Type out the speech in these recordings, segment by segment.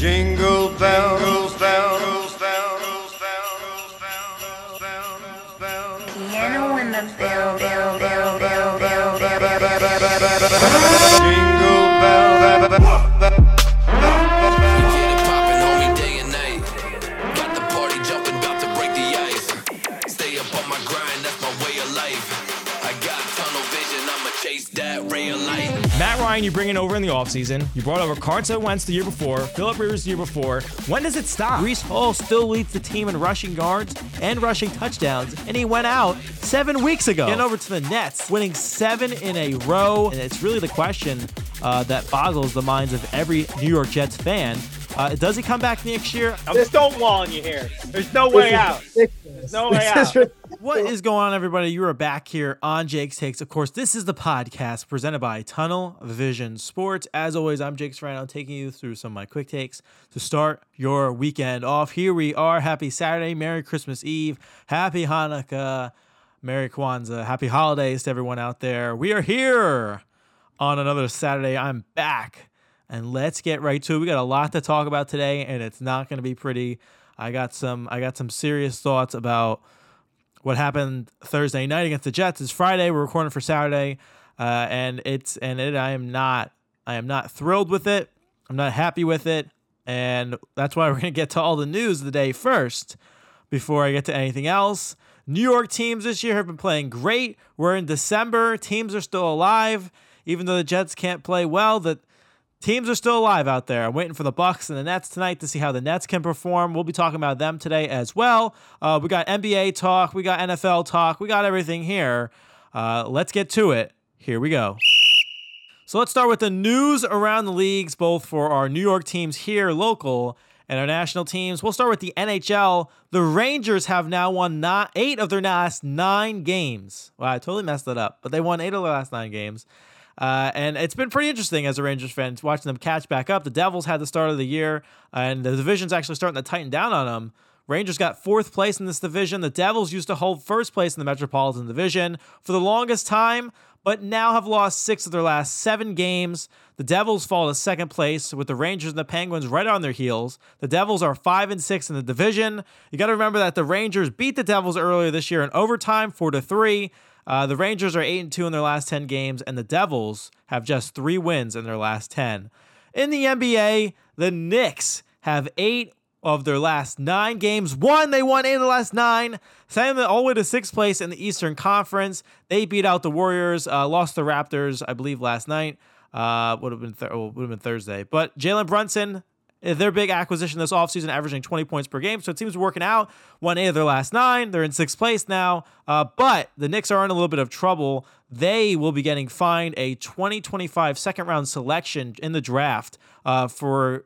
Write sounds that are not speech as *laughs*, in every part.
Jingle bells, Matt Ryan, you bring in over in the offseason. You brought over Carson Wentz the year before, Philip Rivers the year before. When does it stop? Breece Hall still leads the team in rushing yards and rushing touchdowns, and he went out seven weeks ago. Getting over to the Nets, winning seven in a row, and it's really the question uh, that boggles the minds of every New York Jets fan. Uh, does he come back next year? There's stonewalling you here. There's no way out. There's no way out. What is going on, everybody? You are back here on Jake's Takes. Of course, this is the podcast presented by Tunnel Vision Sports. As always, I'm Jake Serrano taking you through some of my quick takes to start your weekend off. Here we are. Happy Saturday, Merry Christmas Eve, Happy Hanukkah, Merry Kwanzaa, Happy Holidays to everyone out there. We are here on another Saturday. I'm back, and let's get right to it. We got a lot to talk about today, and it's not going to be pretty. I got some. I got some serious thoughts about what happened Thursday night against the Jets. is Friday. We're recording for Saturday, uh, and it's and it. I am not. I am not thrilled with it. I'm not happy with it, and that's why *laughs* we're gonna get to all the news of the day first, before I get to anything else. New York teams this year have been playing great. We're in December. Teams are still alive, even though the Jets can't play well. The teams are still alive out there. I'm waiting for the Bucks and the Nets tonight to see how the Nets can perform. We'll be talking about them today as well. Uh, we got NBA talk, we got NFL talk, we got everything here. Uh, let's get to it. Here we go. So let's start with the news around the leagues, both for our New York teams here, local, and our national teams. We'll start with the NHL. The Rangers have now won eight of their last nine games. Wow, I totally messed that up, but they won eight of their last nine games. Uh, and it's been pretty interesting as a Rangers fan watching them catch back up. The Devils had the start of the year, and the division's actually starting to tighten down on them. Rangers got fourth place in this division. The Devils used to hold first place in the Metropolitan Division for the longest time, but now have lost six of their last seven games. The Devils fall to second place with the Rangers and the Penguins right on their heels. The Devils are five and six in the division. You got to remember that the Rangers beat the Devils earlier this year in overtime, four to three. Uh, the Rangers are eight and two in their last ten games, and the Devils have just three wins in their last ten. In the NBA, the Knicks have eight of their last nine games. One, they won eight of the last nine, sending them all the way to sixth place in the Eastern Conference. They beat out the Warriors, uh, lost the Raptors, I believe, last night. Uh, would have been th- would have been Thursday, but Jalen Brunson. Uh, Their big acquisition this offseason, averaging 20 points per game. So it seems working out. Won eight of their last nine. They're in sixth place now. Uh, but the Knicks are in a little bit of trouble. They will be getting fined a 2025 second round selection in the draft uh, for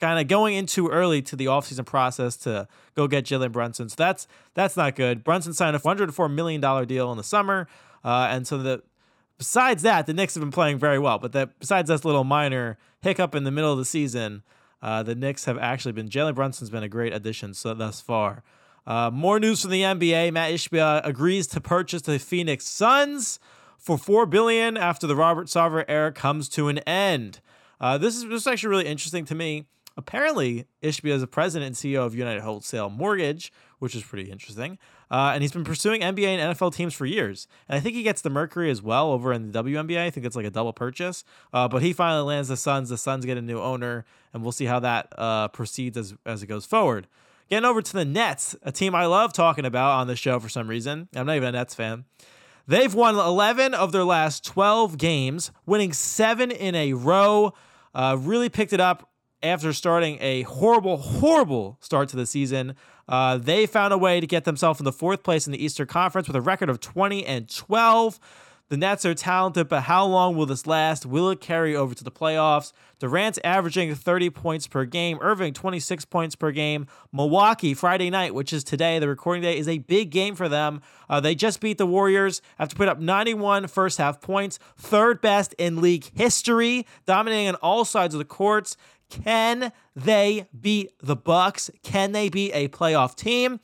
kind of going in too early to the offseason process to go get Jalen Brunson. So that's that's not good. Brunson signed a $104 million deal in the summer. Uh, and so the besides that, the Knicks have been playing very well. But that besides this little minor hiccup in the middle of the season, uh, the Knicks have actually been Jalen Brunson's been a great addition so thus far. Uh, more news from the NBA. Mat Ishbia agrees to purchase the Phoenix Suns for four billion after the Robert Sarver era comes to an end. Uh, this is this is actually really interesting to me. Apparently, Ishbia is the president and CEO of United Wholesale Mortgage, which is pretty interesting. Uh, and he's been pursuing NBA and NFL teams for years. And I think he gets the Mercury as well over in the WNBA. I think it's like a double purchase. Uh, but he finally lands the Suns. The Suns get a new owner, and we'll see how that uh, proceeds as, as it goes forward. Getting over to the Nets, a team I love talking about on the show for some reason. I'm not even a Nets fan. They've won 11 of their last 12 games, winning seven in a row. Uh, really picked it up after starting a horrible, horrible start to the season. Uh, they found a way to get themselves in the fourth place in the Eastern Conference with a record of 20 and 12. The Nets are talented, but how long will this last? Will it carry over to the playoffs? Durant's averaging 30 points per game, Irving 26 points per game. Milwaukee Friday night, which is today, the recording day, is a big game for them. Uh, they just beat the Warriors after put up 91 first half points, third best in league history, dominating on all sides of the courts. Can they beat the Bucks? Can they beat a playoff team?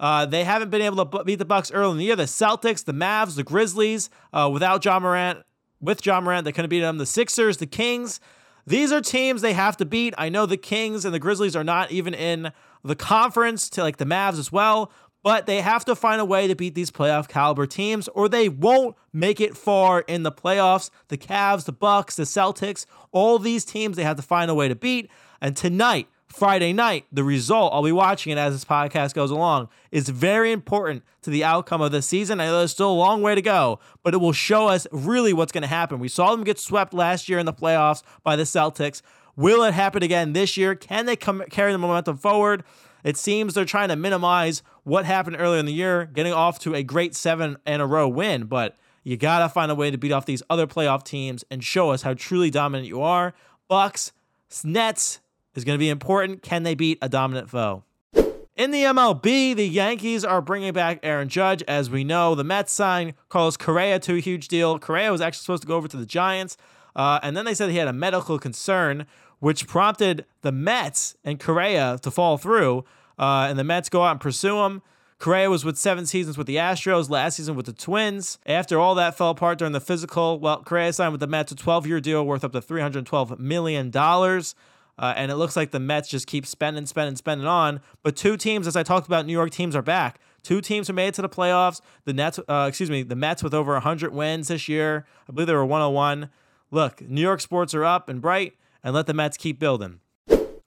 Uh, they haven't been able to beat the Bucks early in the year. The Celtics, the Mavs, the Grizzlies, uh, without John Morant, with John Morant, they couldn't beat them. The Sixers, the Kings, these are teams they have to beat. I know the Kings and the Grizzlies are not even in the conference to like the Mavs as well, but they have to find a way to beat these playoff caliber teams or they won't make it far in the playoffs. The Cavs, the Bucks, the Celtics, all these teams they have to find a way to beat. And tonight, Friday night, the result, I'll be watching it as this podcast goes along, is very important to the outcome of the season. I know there's still a long way to go, but it will show us really what's going to happen. We saw them get swept last year in the playoffs by the Celtics. Will it happen again this year? Can they come carry the momentum forward? It seems they're trying to minimize what happened earlier in the year, getting off to a great seven in a row win, but you got to find a way to beat off these other playoff teams and show us how truly dominant you are. Bucks, Nets is to be important. Can they beat a dominant foe? In the MLB, the Yankees are bringing back Aaron Judge. As we know, the Mets signed Carlos Correa to a huge deal. Correa was actually supposed to go over to the Giants, uh, and then they said he had a medical concern, which prompted the Mets and Correa to fall through. Uh, and the Mets go out and pursue him. Correa was with seven seasons with the Astros, last season with the Twins. After all that fell apart during the physical, well, Correa signed with the Mets a 12 year deal worth up to $312 million. Uh, and it looks like the Mets just keep spending, spending, spending on. But two teams, as I talked about, New York teams are back. Two teams are made it to the playoffs. The Nets, uh, excuse me, the Mets with over 100 wins this year. I believe they were 101. Look, New York sports are up and bright, and let the Mets keep building.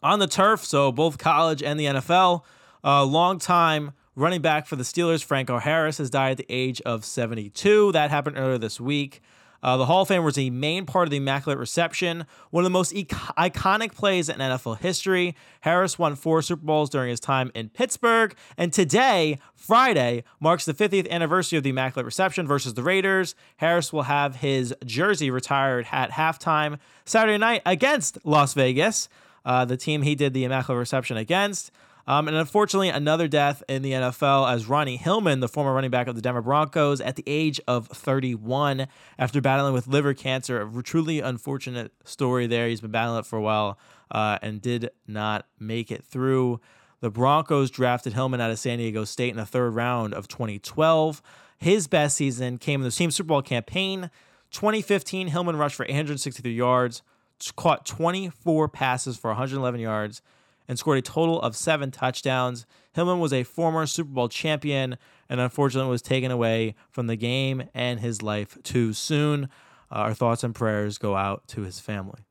On the turf, so both college and the NFL, a long time running back for the Steelers, Franco Harris, has died at the age of 72. That happened earlier this week. Uh, the Hall of Fame was a main part of the Immaculate Reception, one of the most e- iconic plays in NFL history. Harris won four Super Bowls during his time in Pittsburgh, and today, Friday, marks the 50th anniversary of the Immaculate Reception versus the Raiders. Harris will have his jersey retired at halftime Saturday night against Las Vegas, uh, the team he did the Immaculate Reception against. Um, and unfortunately, another death in the NFL as Ronnie Hillman, the former running back of the Denver Broncos, at the age of 31 after battling with liver cancer. A truly unfortunate story there. He's been battling it for a while uh, and did not make it through. The Broncos drafted Hillman out of San Diego State in the third round of 2012. His best season came in the team Super Bowl campaign. 2015, Hillman rushed for 863 yards, caught 24 passes for 111 yards and scored a total of seven touchdowns. Hillman was a former Super Bowl champion and unfortunately was taken away from the game and his life too soon. Uh, our thoughts and prayers go out to his family.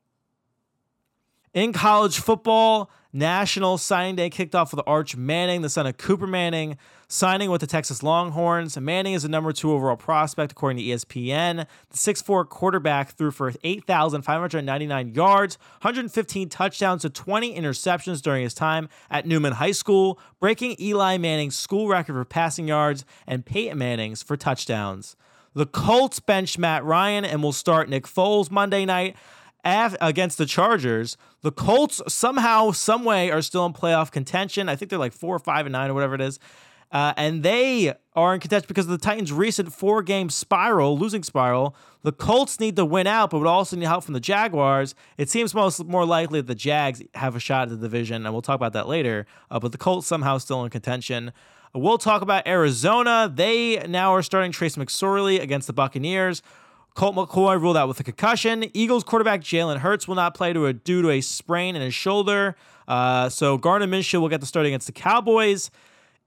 In college football, National Signing Day kicked off with Arch Manning, the son of Cooper Manning, signing with the Texas Longhorns. Manning is the number two overall prospect, according to ESPN. The 6'4 quarterback threw for 8,599 yards, 115 touchdowns to 20 interceptions during his time at Newman High School, breaking Eli Manning's school record for passing yards and Peyton Manning's for touchdowns. The Colts bench Matt Ryan and will start Nick Foles Monday night af- against the Chargers. The Colts somehow, some way, are still in playoff contention. I think they're like four or five and nine or whatever it is. Uh, and they are in contention because of the Titans' recent four game spiral, losing spiral. The Colts need to win out, but would also need help from the Jaguars. It seems most more likely that the Jags have a shot at the division, and we'll talk about that later. Uh, but the Colts somehow still in contention. We'll talk about Arizona. They now are starting Trace McSorley against the Buccaneers. Colt McCoy ruled out with a concussion. Eagles quarterback Jalen Hurts will not play to a, due to a sprain in his shoulder. Uh, so Gardner Minshew will get the start against the Cowboys.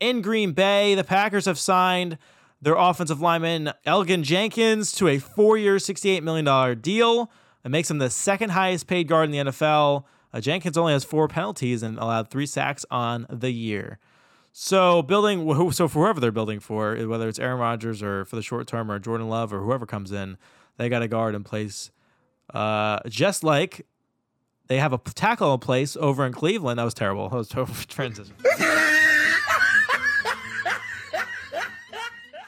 In Green Bay, the Packers have signed their offensive lineman Elgton Jenkins to a four-year, $68 million deal. It makes him the second highest paid guard in the NFL. Uh, Jenkins only has four penalties and allowed three sacks on the year. So building, so for whoever they're building for, whether it's Aaron Rodgers or for the short term or Jordan Love or whoever comes in, they got a guard in place. Uh, just like they have a tackle in place over in Cleveland. That was terrible. That was terrible *laughs* transition.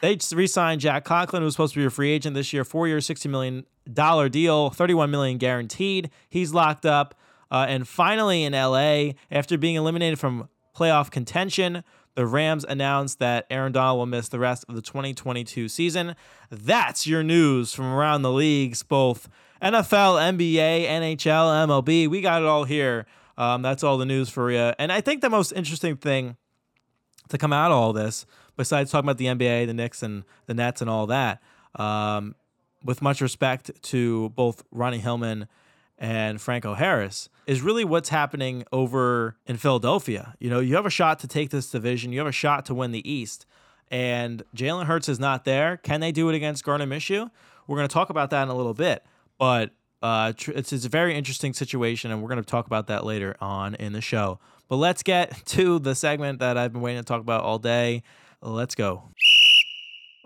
they re-signed Jack Conklin, who was supposed to be a free agent this year, four year, sixty million dollar deal, thirty-one million guaranteed. He's locked up. Uh, and finally, in LA, after being eliminated from playoff contention. The Rams announced that Aaron Donald will miss the rest of the 2022 season. That's your news from around the leagues, both NFL, NBA, NHL, MLB. We got it all here. Um, that's all the news for you. And I think the most interesting thing to come out of all this, besides talking about the NBA, the Knicks, and the Nets, and all that, um, with much respect to both Ronnie Hillman and Franco Harris is really what's happening over in Philadelphia. You know, you have a shot to take this division, you have a shot to win the East, and Jalen Hurts is not there. Can they do it against Gardner Minshew? We're going to talk about that in a little bit, but uh, it's, it's a very interesting situation, and we're going to talk about that later on in the show. But let's get *laughs* to the segment that I've been waiting to talk about all day. Let's go.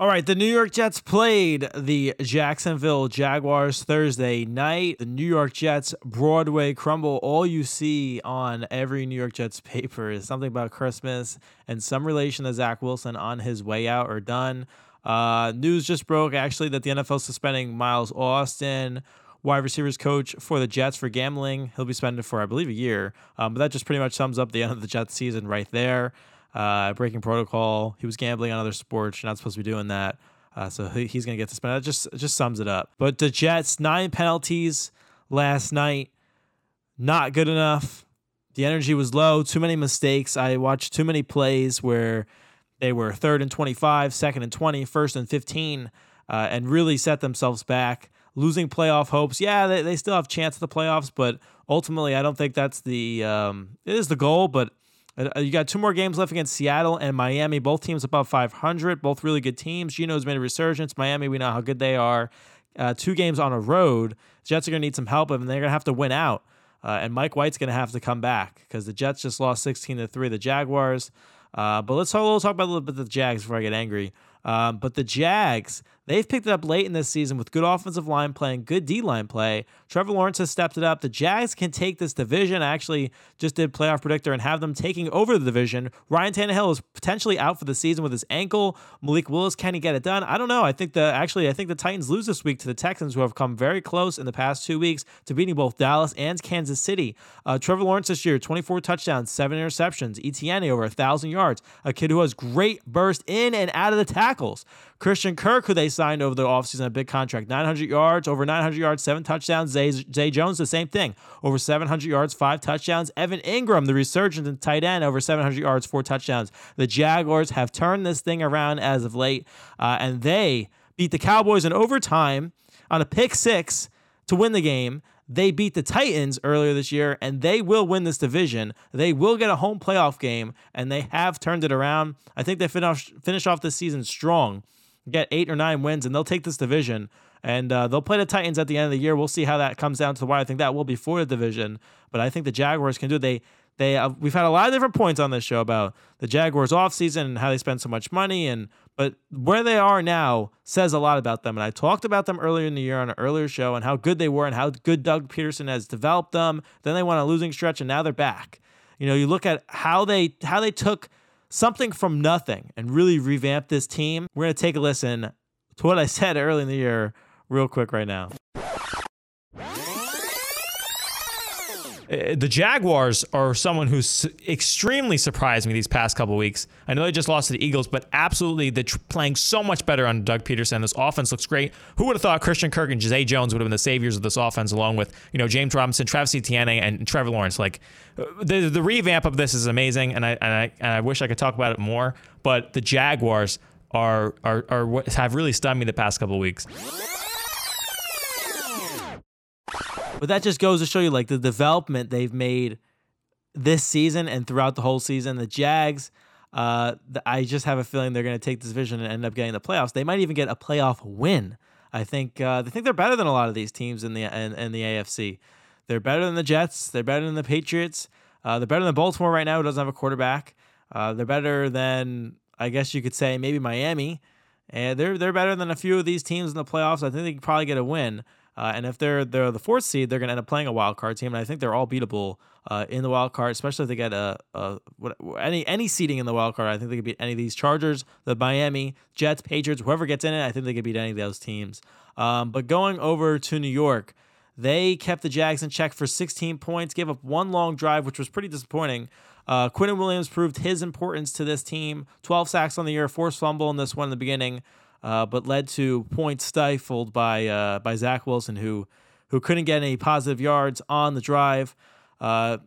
All right, the New York Jets played the Jacksonville Jaguars Thursday night. The New York Jets Broadway crumble. All you see on every New York Jets paper is something about Christmas and some relation to Zach Wilson on his way out or done. Uh, news just broke actually that the NFL is suspending Miles Austin, wide receivers coach for the Jets for gambling. He'll be suspended for, I believe, a year. Um, but that just pretty much sums up the end of the Jets season right there uh, breaking protocol. He was gambling on other sports. You're not supposed to be doing that. Uh, so he, he's going to get suspended. That just just sums it up. But the Jets nine penalties last night, not good enough. The energy was low. Too many mistakes. I watched too many plays where they were third and 25, second and 20, first and 15, uh, and really set themselves back. Losing playoff hopes. Yeah, they, they still have chance at the playoffs, but ultimately, I don't think that's the um, it is the goal. But you got two more games left against Seattle and Miami. Both teams above 500. Both really good teams. Geno's made a resurgence. Miami, we know how good they are. Uh, two games on a road. Jets are going to need some help, and they're going to have to win out. Uh, and Mike White's going to have to come back because the Jets just lost 16 to three. The Jaguars. Uh, but let's talk, talk about a little bit of the Jags before I get angry. Um, but the Jags, they've picked it up late in this season with good offensive line play and good D line play. Trevor Lawrence has stepped it up. The Jags can take this division. I actually just did playoff predictor and have them taking over the division. Ryan Tannehill is potentially out for the season with his ankle. Malik Willis, can he get it done? I don't know. I think the actually I think the Titans lose this week to the Texans, who have come very close in the past two weeks to beating both Dallas and Kansas City. Uh, Trevor Lawrence this year, 24 touchdowns, seven interceptions. Etienne over a thousand yards. A kid who has great burst in and out of the tackles. Christian Kirk, who they signed over the offseason, a big contract, 900 yards, over 900 yards, seven touchdowns. Zay, Zay Jones, the same thing, over 700 yards, five touchdowns. Evan Engram, the resurgent in tight end, over 700 yards, four touchdowns. The Jaguars have turned this thing around as of late, uh, and they beat the Cowboys in overtime on a pick six to win the game. They beat the Titans earlier this year, and they will win this division. They will get a home playoff game, and they have turned it around. I think they finish finish off this season strong, get eight or nine wins, and they'll take this division. And uh, they'll play the Titans at the end of the year. We'll see how that comes down to the wire. I think that will be for the division, but I think the Jaguars can do. It. They they uh, we've had a lot of different points on this show about the Jaguars offseason and how they spend so much money and but where they are now says a lot about them. And I talked about them earlier in the year on an earlier show and how good they were and how good Doug Pederson has developed them. Then they went a losing stretch and now they're back. You know, you look at how they how they took something from nothing and really revamp this team. We're gonna take a listen to what I said *laughs* early in the year real quick right now. Uh, the Jaguars are someone who's extremely surprised me these past couple weeks. I know they just lost to the Eagles, but absolutely they're playing so much better under Doug Pederson. This offense looks great. Who would have thought Christian Kirk and Zay Jones would have been the saviors of this offense, along with you know James Robinson, Travis Etienne, and Trevor Lawrence? Like uh, the the revamp of this is amazing, and I and I, and I wish I could talk about it more. But the Jaguars are are are have really stunned me the past couple weeks. But that just goes to show you like the development they've made this season and throughout the whole season. The Jags, uh, the, I just have a feeling they're going to take this division and end up getting the playoffs. They might even get a playoff win. I think uh, they think they're better than a lot of these teams in the in, in the AFC. They're better than the Jets. They're better than the Patriots. Uh, they're better than Baltimore right now, who doesn't have a quarterback. Uh, they're better than I guess you could say maybe Miami. And they're they're better than a few of these teams in the playoffs. I think they can probably get a win. Uh, and if they're they're the fourth seed, they're going to end up playing a wild card team, and I think they're all beatable uh, in the wild card, especially if they get a, a what, any any seeding in the wild card. I think they could beat any of these Chargers, the Miami Jets, Patriots, whoever gets in it. I think they could beat any of those teams. Um, but going over to New York, they kept the Jags in check for 16 points, gave up one long drive, which was pretty disappointing. Uh, Quinnen Williams proved his importance to this team. 12 sacks on the year, forced fumble in this one in the beginning uh, but led to points stifled by uh, by Zach Wilson, who who couldn't get any positive yards on the drive. Uh,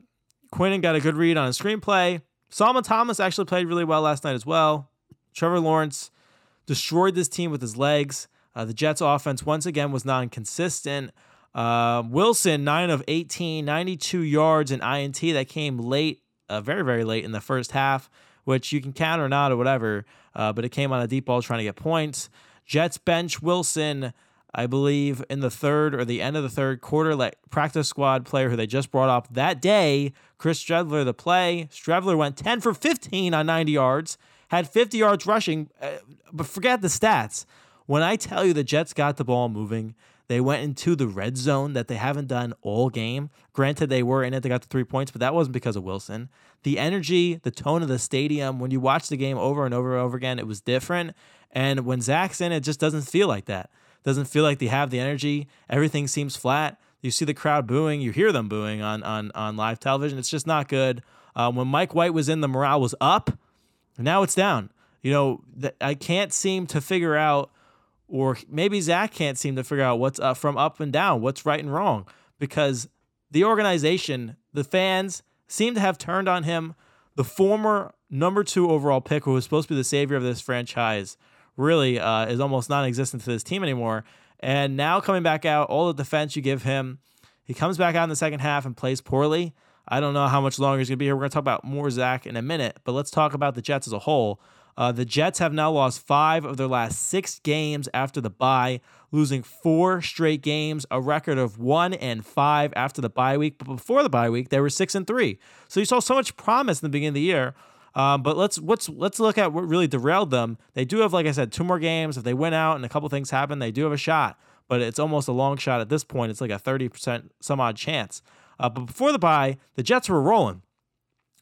Quinnen got a good read on a screenplay. Solomon Thomas actually played really well last night as well. Trevor Lawrence destroyed this team with his legs. Uh, the Jets' offense once again was non-consistent. Uh, Wilson, 9 of 18, 92 yards in INT. That came late, uh, very, very late in the first half, which you can count or not or whatever, uh, but it came on a deep ball trying to get points. Jets bench Wilson, I believe, in the third or the end of the third quarter, let practice squad player who they just brought up that day, Chris Streveler, the play. Streveler went 10 for 15 on 90 yards, had 50 yards rushing, uh, but forget the stats. When I tell you the Jets got the ball moving, they went into the red zone that they haven't done all game. Granted, they were in it, they got the three points, but that wasn't because of Wilson. The energy, the tone of the stadium, when you watch the game over and over and over again, it was different. And when Zach's in, it just doesn't feel like that. Doesn't feel like they have the energy. Everything seems flat. You see the crowd booing, you hear them booing on on on live television. It's just not good. Uh, when Mike White was in, the morale was up. Now it's down. You know, th- I can't seem to figure out or maybe Zach can't seem to figure out what's up from up and down, what's right and wrong, because the organization, the fans seem to have turned on him. The former number two overall pick, who was supposed to be the savior of this franchise, really uh, is almost non-existent to this team anymore. And now coming back out, all the defense you give him, he comes back out in the second half and plays poorly. I don't know how much longer he's going to be here. We're going to talk about more Zach in a minute, but let's talk about the Jets as a whole. Uh, the Jets have now lost five of their last six games after the bye, losing four straight games, a record of one and five after the bye week. But before the bye week, they were six and three. So you saw so much promise in the beginning of the year. Um, but let's let's let's look at what really derailed them. They do have, like I said, two more games. If they win out and a couple things happen, they do have a shot. But it's almost a long shot at this point. It's like a thirty percent some odd chance. Uh, but before the bye, the Jets were rolling.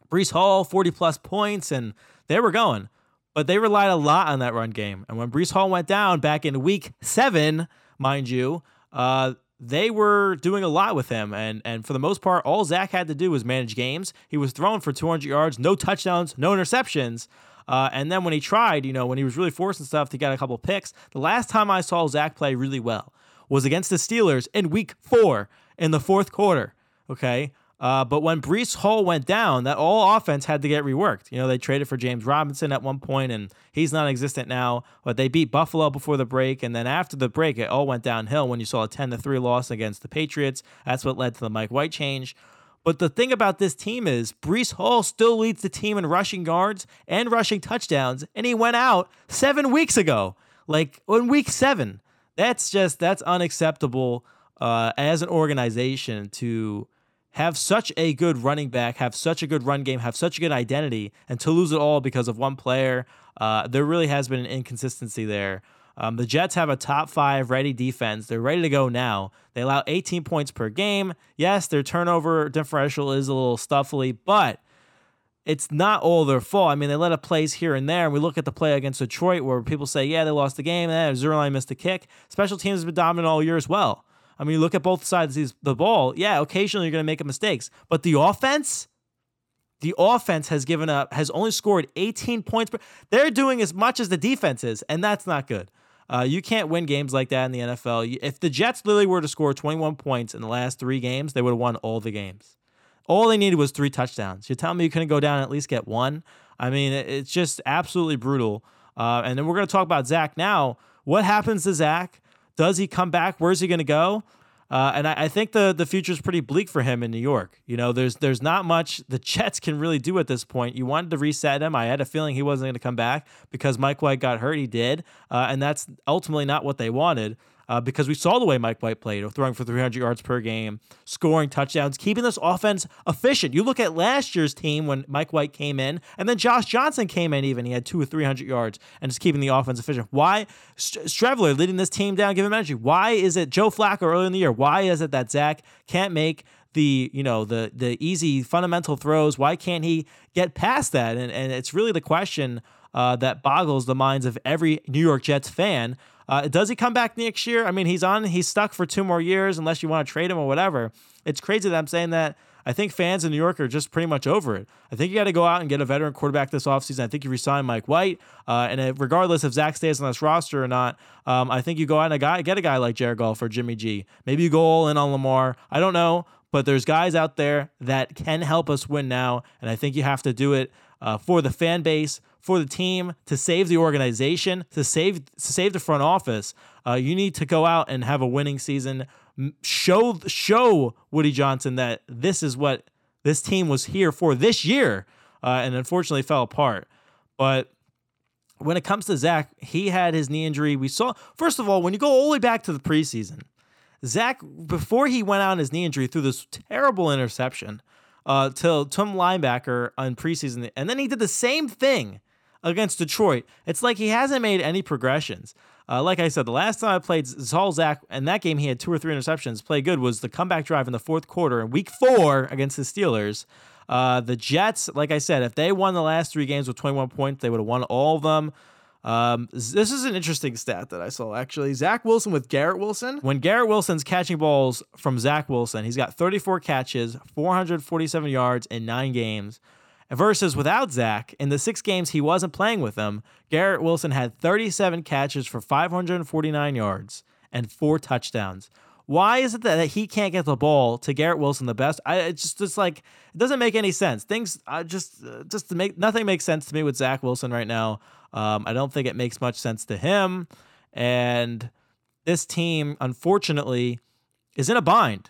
Breece Hall, forty plus points, and they were going but they relied a lot on that run game. And when Breece Hall went down back in week seven, mind you, uh, they were doing a lot with him. And, and for the most part, all Zach had to do was manage games. He was throwing for 200 yards, no touchdowns, no interceptions. Uh, and then when he tried, you know, when he was really forcing stuff to get a couple picks, the last time I saw Zach play really well was against the Steelers in week four in the fourth quarter. Okay. Uh, but when Breece Hall went down, that all offense had to get reworked. You know, they traded for James Robinson at one point, and he's non-existent now. But they beat Buffalo before the break, and then after the break, it all went downhill when you saw a 10 to three loss against the Patriots. That's what led to the Mike White change. But the thing about this team is Breece Hall still leads the team in rushing yards and rushing touchdowns, and he went out seven weeks ago, like in week seven. That's just that's unacceptable uh, as an organization to have such a good running back, have such a good run game, have such a good identity, and to lose it all because of one player, uh, there really has been an inconsistency there. Um, the Jets have a top five ready defense. They're ready to go now. They allow 18 points per game. Yes, their turnover differential is a little stuffily, but it's not all their fault. I mean, they let up plays here and there. And we look at the play against Detroit where people say, yeah, they lost the game. Eh, Zuerlein missed a kick. Special teams has been dominant all year as well. I mean, look at both sides of the ball. Yeah, occasionally you're going to make mistakes, but the offense, the offense has given up, has only scored 18 points. They're doing as much as the defense is, and that's not good. Uh, you can't win games like that in the NFL. If the Jets literally were to score 21 points in the last three games, they would have won all the games. All they needed was three touchdowns. You're telling me you couldn't go down and at least get one? I mean, it's just absolutely brutal. Uh, and then we're going to talk about Zach now. What happens to Zach? Does he come back? Where's he going to go? Uh, and I, I, think the the future is pretty bleak for him in New York. You know, there's there's not much the Jets can really do at this point. You wanted to reset him. I had a feeling he wasn't going to come back because Mike White got hurt. He did, uh, and that's ultimately not what they wanted uh, because we saw the way Mike White played, throwing for 300 yards per game, scoring touchdowns, keeping this offense efficient. You look at last year's team when Mike White came in, and then Josh Johnson came in even. He had two or 300 yards and just keeping the offense efficient. Why? Streveler leading this team down, giving energy. Why is it Joe Flacco early in the year? Why is it that Zach can't make the you know the the easy fundamental throws? Why can't he get past that? And and it's really the question uh, that boggles the minds of every New York Jets fan. Uh, does he come back next year? I mean, he's on, he's stuck for two more years unless you want to trade him or whatever. It's crazy that I'm saying that. I think fans in New York are just pretty much over it. I think you got to go out and get a veteran quarterback this offseason. I think you resign Mike White. Uh, and regardless if Zach stays on this roster or not, um, I think you go out and a guy, get a guy like Jared Goff or Jimmy G. Maybe you go all in on Lamar. I don't know. But there's guys out there that can help us win now. And I think you have to do it uh, for the fan base, for the team, to save the organization, to save to save the front office. Uh, you need to go out and have a winning season. show show Woody Johnson that this is what this team was here for this year, uh, and unfortunately fell apart. But when it comes to Zach, he had his knee injury. We saw first of all when you go all the way back to the preseason, Zach before he went out on his knee injury threw this terrible interception uh, to Tim linebacker on preseason, and then he did the same thing against Detroit. It's like he hasn't made any progressions. Uh, like I said, the last time I played Zach, and that game he had two or three interceptions. Play good was the comeback drive in the fourth quarter in Week Four against the Steelers. Uh, the Jets, like I said, if they won the last three games with 21 points, they would have won all of them. Um, this is an interesting stat that I saw actually. Zach Wilson with Garrett Wilson. When Garrett Wilson's catching balls from Zach Wilson, he's got 34 catches, 447 yards in nine games. Versus without Zach, in the six games he wasn't playing with them, Garrett Wilson had 37 catches for 549 yards and four touchdowns. Why is it that he can't get the ball to Garrett Wilson the best? I it's just it's like it doesn't make any sense. Things I just uh, just to make nothing makes sense to me with Zach Wilson right now. Um, I don't think it makes much sense to him, and this team unfortunately is in a bind.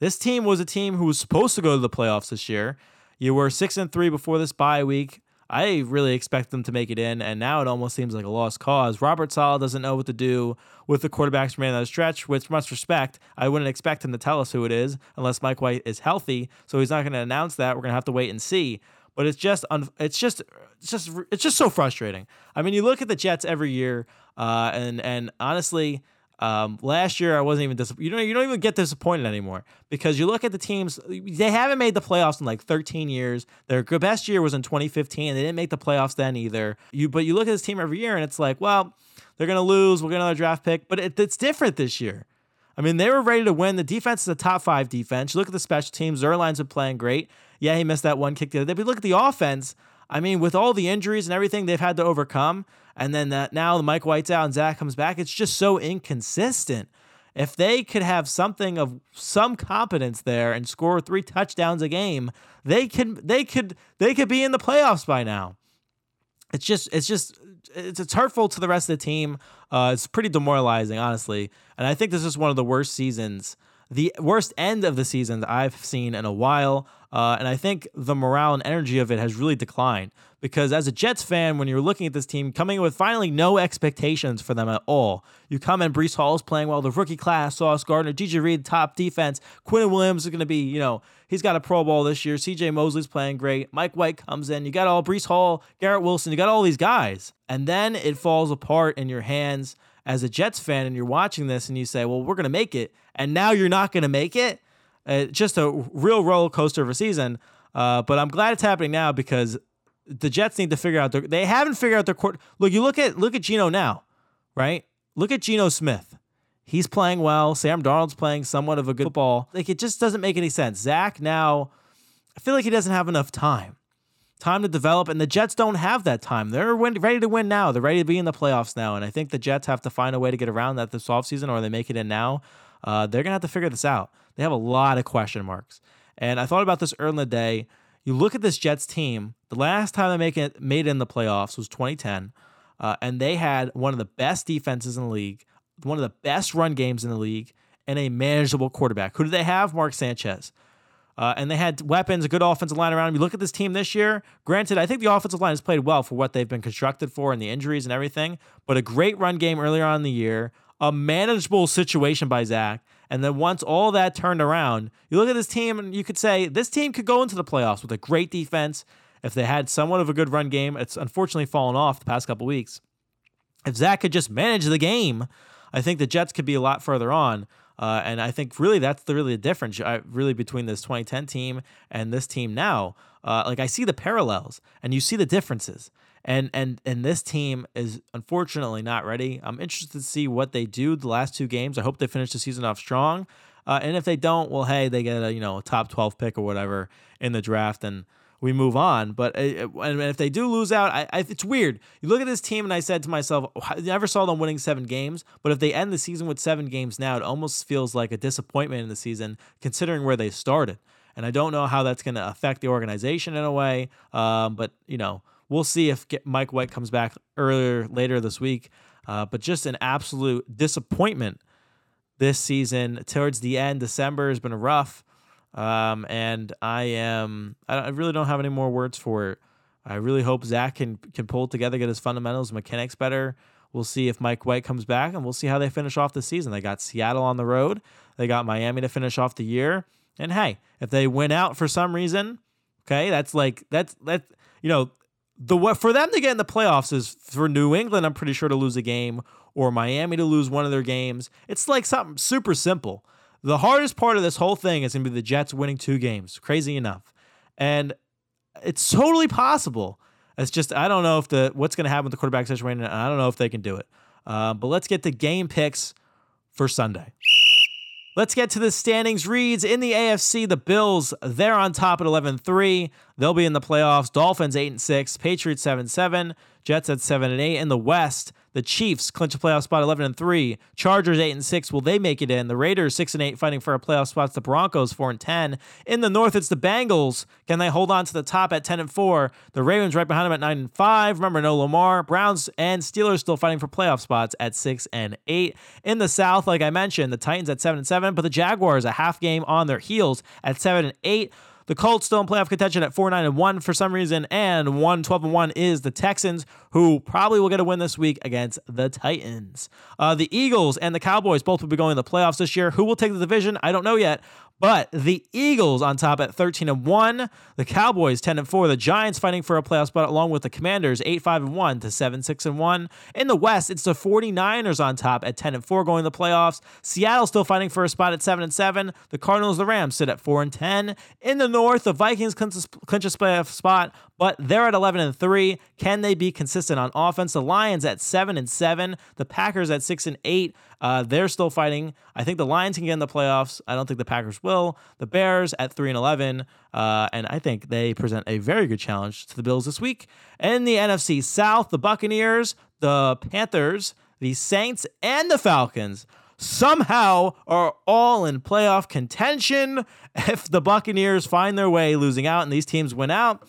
This team was a team who was supposed to go to the playoffs this year. You were six and three before this bye week. I really expect them to make it in, and now it almost seems like a lost cause. Robert Saleh doesn't know what to do with the quarterbacks remaining on the stretch, with much respect. I wouldn't expect him to tell us who it is unless Mike White is healthy, so he's not going to announce that. We're going to have to wait and see. But it's just, un- it's just, it's just, it's just so frustrating. I mean, you look at the Jets every year, uh, and and honestly, um, last year I wasn't even dis- you don't you don't even get disappointed anymore because you look at the teams they haven't made the playoffs in like 13 years. Their best year was in 2015. They didn't make the playoffs then either. You but you look at this team every year and it's like, well, they're gonna lose. We'll get another draft pick, but it, it's different this year. I mean, they were ready to win. The defense is a top five defense. You look at the special teams. Zuerlein's been playing great. Yeah, he missed that one kick the other day. But look at the offense. I mean, with all the injuries and everything they've had to overcome, and then that now the Mike White's out and Zach comes back, it's just so inconsistent. If they could have something of some competence there and score three touchdowns a game, they could they could they could be in the playoffs by now. It's just it's just it's, it's hurtful to the rest of the team. Uh, it's pretty demoralizing, honestly. And I think this is one of the worst seasons, the worst end of the season that I've seen in a while. Uh, and I think the morale and energy of it has really declined because as a Jets fan, when you're looking at this team coming with finally no expectations for them at all, you come in, Breece Hall is playing well, the rookie class, Sauce Gardner, DJ Reed, top defense, Quinn Williams is going to be, you know, he's got a Pro Bowl this year. CJ Mosley's playing great. Mike White comes in. You got all Breece Hall, Garrett Wilson, you got all these guys. And then it falls apart in your hands as a Jets fan and you're watching this and you say, well, we're going to make it. And now you're not going to make it. Uh, just a real roller coaster of a season. Uh, but I'm glad it's happening now because the Jets need to figure out their. They haven't figured out their court. Look, you look at look at Geno now, right? Look at Geno Smith. He's playing well. Sam Darnold's playing somewhat of a good football. Like it just doesn't make any sense. Zach now, I feel like he doesn't have enough time, time to develop, and the Jets don't have that time. They're win- ready to win now. They're ready to be in the playoffs now, and I think the Jets have to find a way to get around that this offseason, or they make it in now. Uh, they're gonna have to figure this out. They have a lot of question marks, and I thought about this early in the day. You look at this Jets team. The last time they make it made it in the playoffs was 2010, uh, and they had one of the best defenses in the league, one of the best run games in the league, and a manageable quarterback. Who did they have? Mark Sanchez. Uh, and they had weapons, a good offensive line around them. You look at this team this year. Granted, I think the offensive line has played well for what they've been constructed for and the injuries and everything. But a great run game earlier on in the year, a manageable situation by Zach, and then once all that turned around, you look at this team and you could say this team could go into the playoffs with a great defense. If they had somewhat of a good run game, it's unfortunately fallen off the past couple weeks. If Zach could just manage the game, I think the Jets could be a lot further on. Uh, and I think really that's the really the difference, uh, really between this 2010 team and this team now. Uh, like I see the parallels, and you see the differences. And and and this team is unfortunately not ready. I'm interested to see what they do the last two games. I hope they finish the season off strong. Uh, and if they don't, well, hey, they get a you know a top 12 pick or whatever in the draft, and we move on. But uh, and if they do lose out, I, I, it's weird. You look at this team, and I said to myself, I never saw them winning seven games. But if they end the season with seven games now, it almost feels like a disappointment in the season, considering where they started. And I don't know how that's going to affect the organization in a way. Um, but you know, we'll see if Mike White comes back earlier later this week. Uh, but just an absolute disappointment this season. Towards the end, December has been rough. Um, and I am, I, I really don't have any more words for it. I really hope Zach can can pull it together, get his fundamentals, mechanics better. We'll see if Mike White comes back, and we'll see how they finish off the season. They got Seattle on the road. They got Miami to finish off the year. And hey, if they win out for some reason, okay, that's like that's that you know the for them to get in the playoffs is for New England. I'm pretty sure to lose a game or Miami to lose one of their games. It's like something super simple. The hardest part of this whole thing is going to be the Jets winning two games. Crazy enough, and it's totally possible. It's just I don't know if the what's going to happen with the quarterback situation. I don't know if they can do it. Uh, but let's get the game picks for Sunday. Let's get to the standings reads in the AFC. The Bills, they're on top at 11-3. They'll be in the playoffs. Dolphins 8 and 6, Patriots 7-7, Jets at 7 and 8 in the West. The Chiefs clinch a playoff spot 11 and 3. Chargers 8 and 6. Will they make it in? The Raiders 6 and 8 fighting for a playoff spot. The Broncos 4 and 10. In the North, it's the Bengals. Can they hold on to the top at 10 and 4? The Ravens right behind them at 9 and 5. Remember no Lamar. Browns and Steelers still fighting for playoff spots at 6 and 8. In the South, like I mentioned, the Titans at 7 and 7, but the Jaguars a half game on their heels at 7 and 8. The Colts still in playoff contention at 4 9 and 1 for some reason, and 1 12 and 1 is the Texans, who probably will get a win this week against the Titans. Uh, the Eagles and the Cowboys both will be going to the playoffs this year. Who will take the division? I don't know yet. But the Eagles on top at 13 and 1, the Cowboys 10 and 4, the Giants fighting for a playoff spot along with the Commanders 8 5 and 1 to 7 6 and 1. In the West, it's the 49ers on top at 10 and 4 going to the playoffs. Seattle still fighting for a spot at 7 and 7. The Cardinals, the Rams sit at 4 and 10. In the North, the Vikings clinch a, clinch a playoff spot, but they're at 11 and 3. Can they be consistent on offense? The Lions at 7 and 7, the Packers at 6 and 8. Uh, they're still fighting. I think the Lions can get in the playoffs. I don't think the Packers will. The Bears at 3 and 11, uh, and I think they present a very good challenge to the Bills this week. In the NFC South, the Buccaneers, the Panthers, the Saints, and the Falcons somehow are all in playoff contention. *laughs* If the Buccaneers find their way losing out and these teams win out,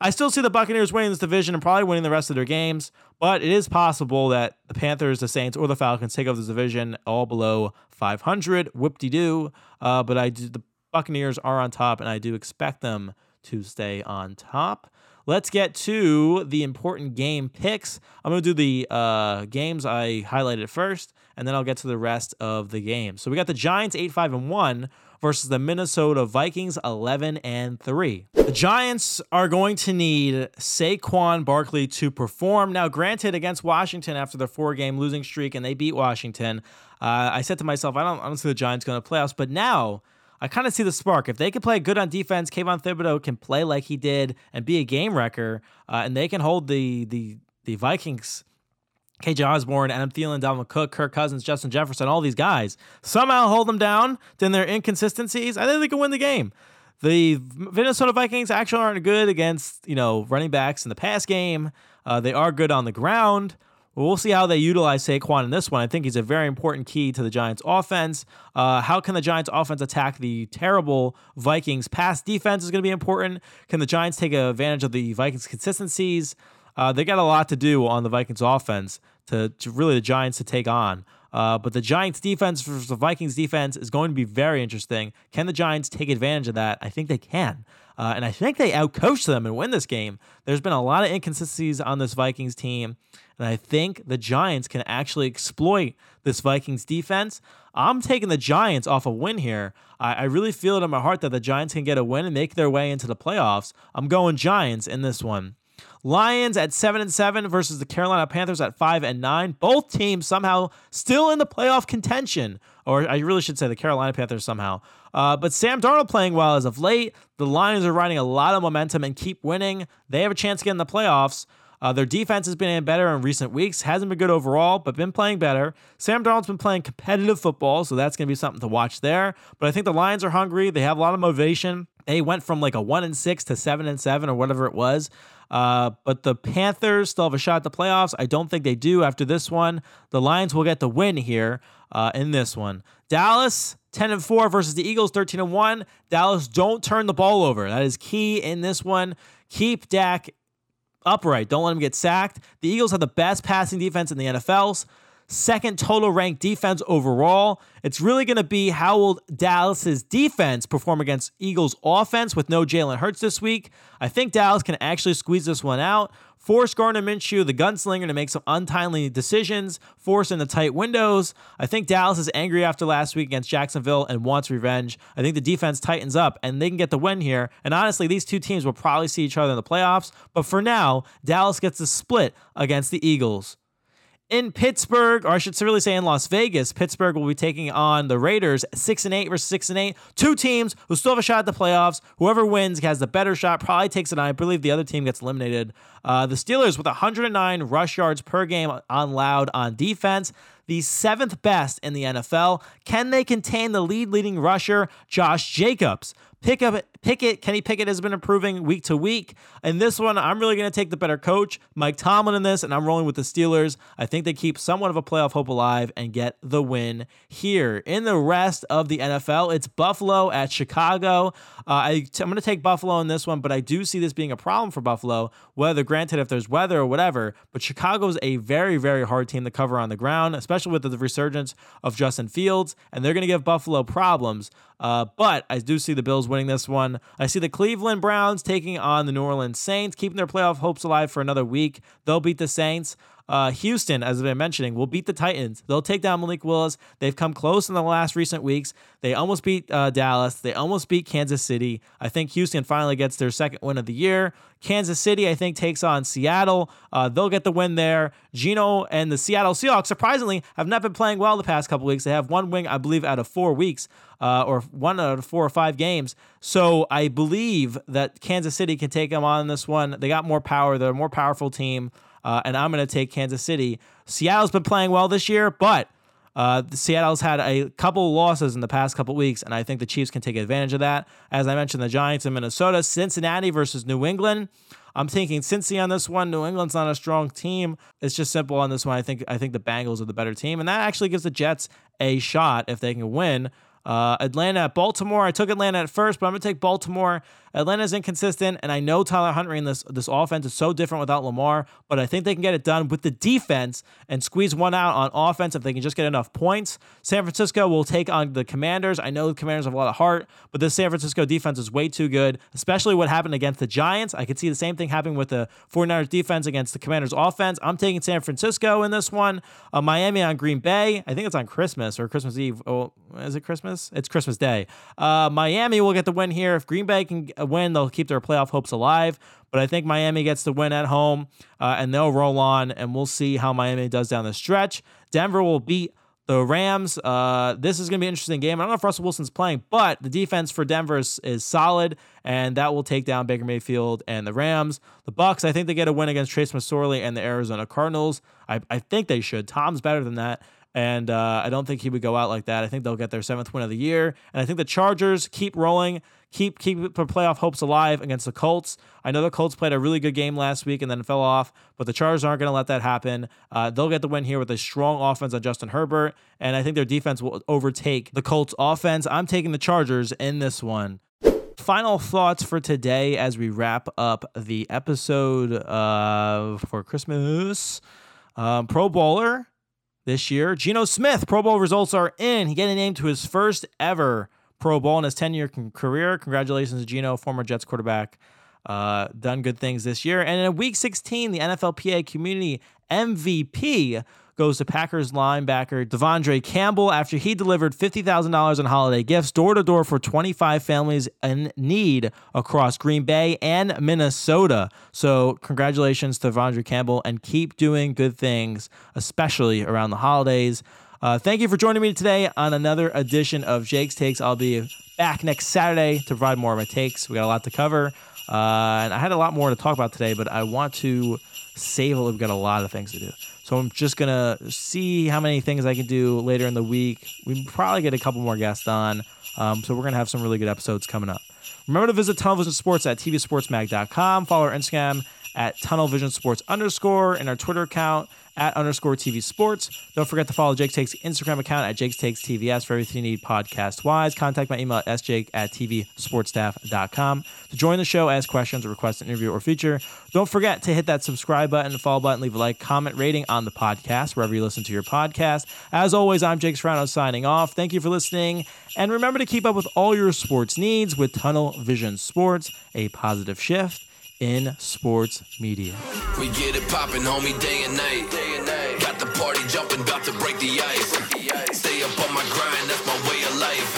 I still see the Buccaneers winning this division and probably winning the rest of their games, but it is possible that the Panthers, the Saints, or the Falcons take over the division all below 500. Whoop de doo. Uh, but I do, the Buccaneers are on top, and I do expect them to stay on top. Let's get to the important game picks. I'm going to do the uh, games I highlighted first, and then I'll get to the rest of the game. So we got the Giants 8 5 and 1 versus the Minnesota Vikings 11 and 3. The Giants are going to need Saquon Barkley to perform. Now, granted, against Washington after their four game losing streak and they beat Washington, uh, I said to myself, I don't, I don't see the Giants going to playoffs, but now. I kind of see the spark. If they can play good on defense, Kayvon Thibodeaux can play like he did and be a game wrecker, uh, and they can hold the the the Vikings KJ Osborne, Adam Thielen, Dalvin Cook, Kirk Cousins, Justin Jefferson, all these guys somehow hold them down. Then their inconsistencies, I think they can win the game. The Minnesota Vikings actually aren't good against you know running backs in the pass game. Uh, they are good on the ground. We'll see how they utilize Saquon in this one. I think he's a very important key to the Giants' offense. Uh, how can the Giants' offense attack the terrible Vikings' pass defense is going to be important. Can the Giants take advantage of the Vikings' consistencies? Uh, they got a lot to do on the Vikings offense to, to really the Giants to take on. Uh, but the Giants defense versus the Vikings defense is going to be very interesting. Can the Giants take advantage of that? I think they can. Uh, and I think they outcoach them and win this game. There's been a lot of inconsistencies on this Vikings team. And I think the Giants can actually exploit this Vikings defense. I'm taking the Giants off a win here. I, I really feel it in my heart that the Giants can get a win and make their way into the playoffs. I'm going Giants in this one. Lions at seven and seven versus the Carolina Panthers at five and nine. Both teams somehow still in the playoff contention, or I really should say the Carolina Panthers somehow. Uh, but Sam Darnold playing well as of late. The Lions are riding a lot of momentum and keep winning. They have a chance to get in the playoffs. Uh, their defense has been better in recent weeks. Hasn't been good overall, but been playing better. Sam Darnold's been playing competitive football, so that's going to be something to watch there. But I think the Lions are hungry. They have a lot of motivation. They went from like a one and six to seven and seven or whatever it was. Uh, but the Panthers still have a shot at the playoffs. I don't think they do after this one. The Lions will get the win here uh, in this one. Dallas 10 and 4 versus the Eagles 13 and 1. Dallas don't turn the ball over. That is key in this one. Keep Dak upright. Don't let him get sacked. The Eagles have the best passing defense in the NFL. Second total ranked defense overall. It's really going to be how will Dallas's defense perform against Eagles offense with no Jalen Hurts this week. I think Dallas can actually squeeze this one out. Force Gardner Minshew, the gunslinger, to make some untimely decisions, force in the tight windows. I think Dallas is angry after last week against Jacksonville and wants revenge. I think the defense tightens up and they can get the win here. And honestly, these two teams will probably see each other in the playoffs. But for now, Dallas gets a split against the Eagles in Pittsburgh, or I should really say in Las Vegas, Pittsburgh will be taking on the Raiders, six and eight versus six and eight. Two teams who still have a shot at the playoffs. Whoever wins has the better shot. Probably takes it. I believe the other team gets eliminated. Uh, the Steelers with 109 rush yards per game on loud on defense. The seventh best in the NFL. Can they contain the lead leading rusher, Josh Jacobs? Pickup Pickett, Kenny Pickett has been improving week to week. In this one, I'm really going to take the better coach, Mike Tomlin, in this, and I'm rolling with the Steelers. I think they keep somewhat of a playoff hope alive and get the win here. In the rest of the NFL, it's Buffalo at Chicago. Uh, I, I'm going to take Buffalo in this one, but I do see this being a problem for Buffalo, whether granted if there's weather or whatever. But Chicago's a very, very hard team to cover on the ground, especially with the resurgence of Justin Fields, and they're going to give Buffalo problems. Uh, but I do see the Bills winning this one. I see the Cleveland Browns taking on the New Orleans Saints, keeping their playoff hopes alive for another week. They'll beat the Saints. Uh, Houston, as I've been mentioning, will beat the Titans. They'll take down Malik Willis. They've come close in the last recent weeks. They almost beat uh, Dallas. They almost beat Kansas City. I think Houston finally gets their second win of the year. Kansas City, I think, takes on Seattle. Uh, they'll get the win there. Geno and the Seattle Seahawks, surprisingly, have not been playing well the past couple weeks. They have one win, I believe, out of four weeks, uh, or one out of four or five games. So I believe that Kansas City can take them on this one. They got more power. They're a more powerful team uh, and I'm going to take Kansas City. Seattle's been playing well this year, but uh, Seattle's had a couple losses in the past couple weeks, and I think the Chiefs can take advantage of that. As I mentioned, the Giants in Minnesota, Cincinnati versus New England. I'm thinking Cincy on this one. New England's not a strong team. It's just simple on this one. I think I think the Bengals are the better team, and that actually gives the Jets a shot if they can win. Uh, Atlanta at Baltimore. I took Atlanta at first, but I'm going to take Baltimore. Atlanta's inconsistent, and I know Tyler Huntley and this this offense is so different without Lamar, but I think they can get it done with the defense and squeeze one out on offense if they can just get enough points. San Francisco will take on the Commanders. I know the Commanders have a lot of heart, but this San Francisco defense is way too good, especially what happened against the Giants. I could see the same thing happening with the 49ers defense against the Commanders offense. I'm taking San Francisco in this one. Uh, Miami on Green Bay. I think it's on Christmas or Christmas Eve. Oh, is it Christmas? It's Christmas Day. Uh, Miami will get the win here. If Green Bay can win, they'll keep their playoff hopes alive. But I think Miami gets the win at home uh, and they'll roll on, and we'll see how Miami does down the stretch. Denver will beat the Rams. Uh, this is going to be an interesting game. I don't know if Russell Wilson's playing, but the defense for Denver is, is solid, and that will take down Baker Mayfield and the Rams. The Bucs, I think they get a win against Trace McSorley and the Arizona Cardinals. I, I think they should. Tom's better than that. And uh, I don't think he would go out like that. I think they'll get their seventh win of the year. And I think the Chargers keep rolling, keep keep playoff hopes alive against the Colts. I know the Colts played a really good game last week and then fell off, but the Chargers aren't going to let that happen. Uh, they'll get the win here with a strong offense on Justin Herbert, and I think their defense will overtake the Colts offense. I'm taking the Chargers in this one. Final thoughts for today as we wrap up the episode uh, for Christmas. Um, Pro Bowler this year. Geno Smith, Pro Bowl results are in. He getting named to his first ever Pro Bowl in his 10 year career. Congratulations Geno, former Jets quarterback. Uh, done good things this year. And in week 16, the NFLPA community MVP goes to Packers linebacker De'Vondre Campbell after he delivered $50,000 in holiday gifts door to door for 25 families in need across Green Bay and Minnesota. So, congratulations to De'Vondre Campbell and keep doing good things, especially around the holidays. Uh, thank you for joining me today on another edition of Jake's Takes. I'll be back next Saturday to provide more of my takes. We got a lot to cover. Uh, and I had a lot more to talk about today, but I want to save it. We've got a lot of things to do. So I'm just gonna see how many things I can do later in the week. We probably get a couple more guests on. Um, so we're gonna have some really good episodes coming up. Remember to visit Tunnel Vision Sports at tvsportsmag.com. Follow our Instagram at Tunnel Vision Sports underscore and our Twitter account at underscore TV Sports. Don't forget to follow Jake Takes Instagram account at Jake Takes TVS for everything you need podcast wise. Contact my email at sjake at tvsportstaff.com. To join the show, ask questions, request an interview or feature, don't forget to hit that subscribe button, follow button, leave a like, comment, rating on the podcast, wherever you listen to your podcast. As always, I'm Jake Serrano signing off. Thank you for listening. And remember to keep up with all your sports needs with Tunnel Vision Sports, a positive shift in sports media. We get it homie, day and night. Day and night. Got the party jumping, about to break the ice. Break the ice. Stay up on my grind, that's my way of life.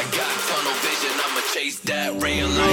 I got tunnel vision, I'ma chase that real life.